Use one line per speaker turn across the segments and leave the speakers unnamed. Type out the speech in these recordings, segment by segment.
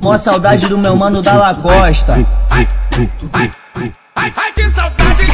Mó saudade do meu mano da
ai, ai, ai, que saudade!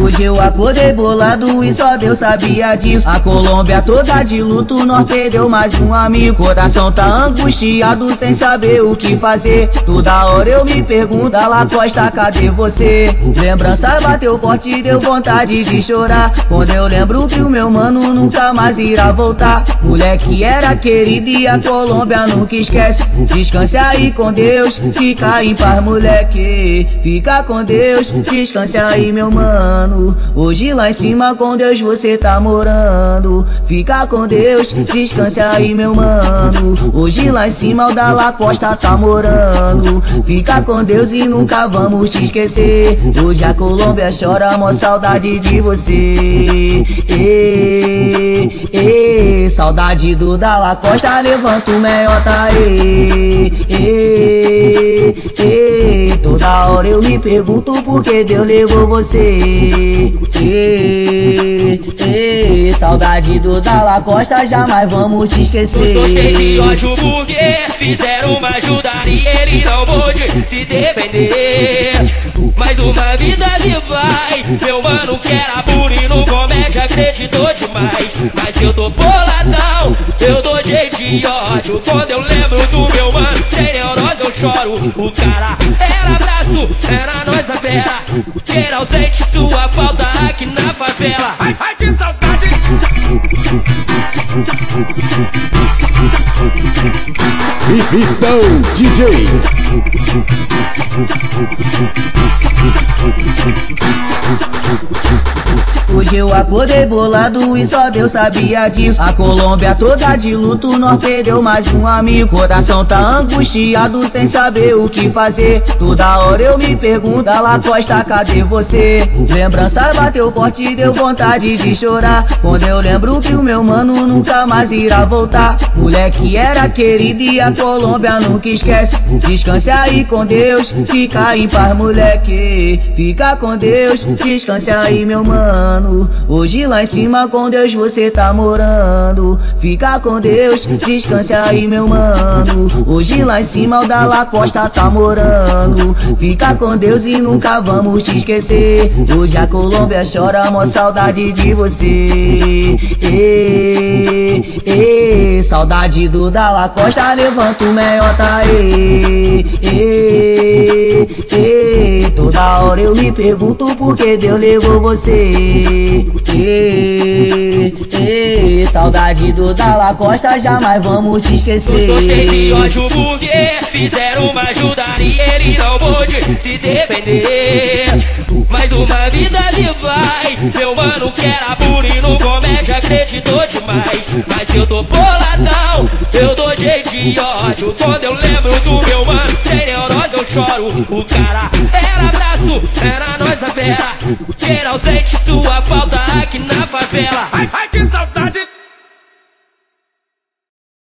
Hoje eu acordei bolado e só Deus sabia disso. A Colômbia toda de luto, nós perdeu mais um amigo. Coração tá angustiado sem saber o que fazer. Toda hora eu me pergunto, lá Costa, cadê você? Lembrança bateu forte e deu vontade de chorar. Quando eu lembro que o meu mano nunca mais irá voltar. Moleque era querido e a Colômbia nunca esquece. Descanse aí com Deus, fica em paz, moleque. Fica com Deus, descanse aí, meu mano. Hoje lá em cima com Deus você tá morando. Fica com Deus, descanse aí, meu mano. Hoje lá em cima o da Lacosta tá morando. Fica com Deus e nunca vamos te esquecer. Hoje a Colômbia chora, mó saudade de você. E, e, saudade do da Lacosta, levanta o meiota. E, toda hora eu me pergunto por que Deus levou você. Saudade do Dalla Costa, jamais vamos te esquecer.
Eu sou cheio de ódio porque fizeram uma ajuda e ele não pôde se defender. Mais uma vida se vai, meu mano que era puro e no comédia acreditou demais. Mas eu tô boladão, eu dou jeito de ódio. Quando eu lembro do meu mano, sem neurose eu choro. O cara era abraço, era nós a fera. Geral sente tua falta aqui na favela. Ai, ai, que saudade!
Então, DJ.
Hoje eu acordei bolado e só Deus sabia disso. A Colômbia toda de luto, nós perdeu mais um amigo. Coração tá angustiado sem saber o que fazer. Toda hora eu me pergunto, lá Costa, cadê você? Lembrança bateu forte deu vontade de chorar. Quando eu lembro que o meu mano nunca mais irá voltar. Moleque era querido e a Colômbia nunca esquece. Descanse aí com Deus, fica em paz, moleque. Fica com Deus, descanse aí, meu mano. Hoje lá em cima com Deus você tá morando. Fica com Deus, descanse aí, meu mano. Hoje lá em cima o da Lacosta tá morando. Fica com Deus e nunca vamos te esquecer. Hoje a Colômbia chora, mó saudade de você. E, e, saudade do da Lacosta, levanta o meiota aí. E, e, toda hora eu me pergunto por que Deus levou você. Saudade do da Lacosta, jamais vamos te esquecer.
Eu sou cheio de ódio porque fizeram uma ajuda e ele não pôde se defender. Mais uma vida se vai, meu mano que era puro e comédia acreditou demais. Mas eu tô boladão, eu dou jeito de ódio. Quando eu lembro do meu mano, sem neurose eu choro. O cara era abraço, era nós a fera. Geral sente tua falta aqui na favela. Ai, ai, que saudade!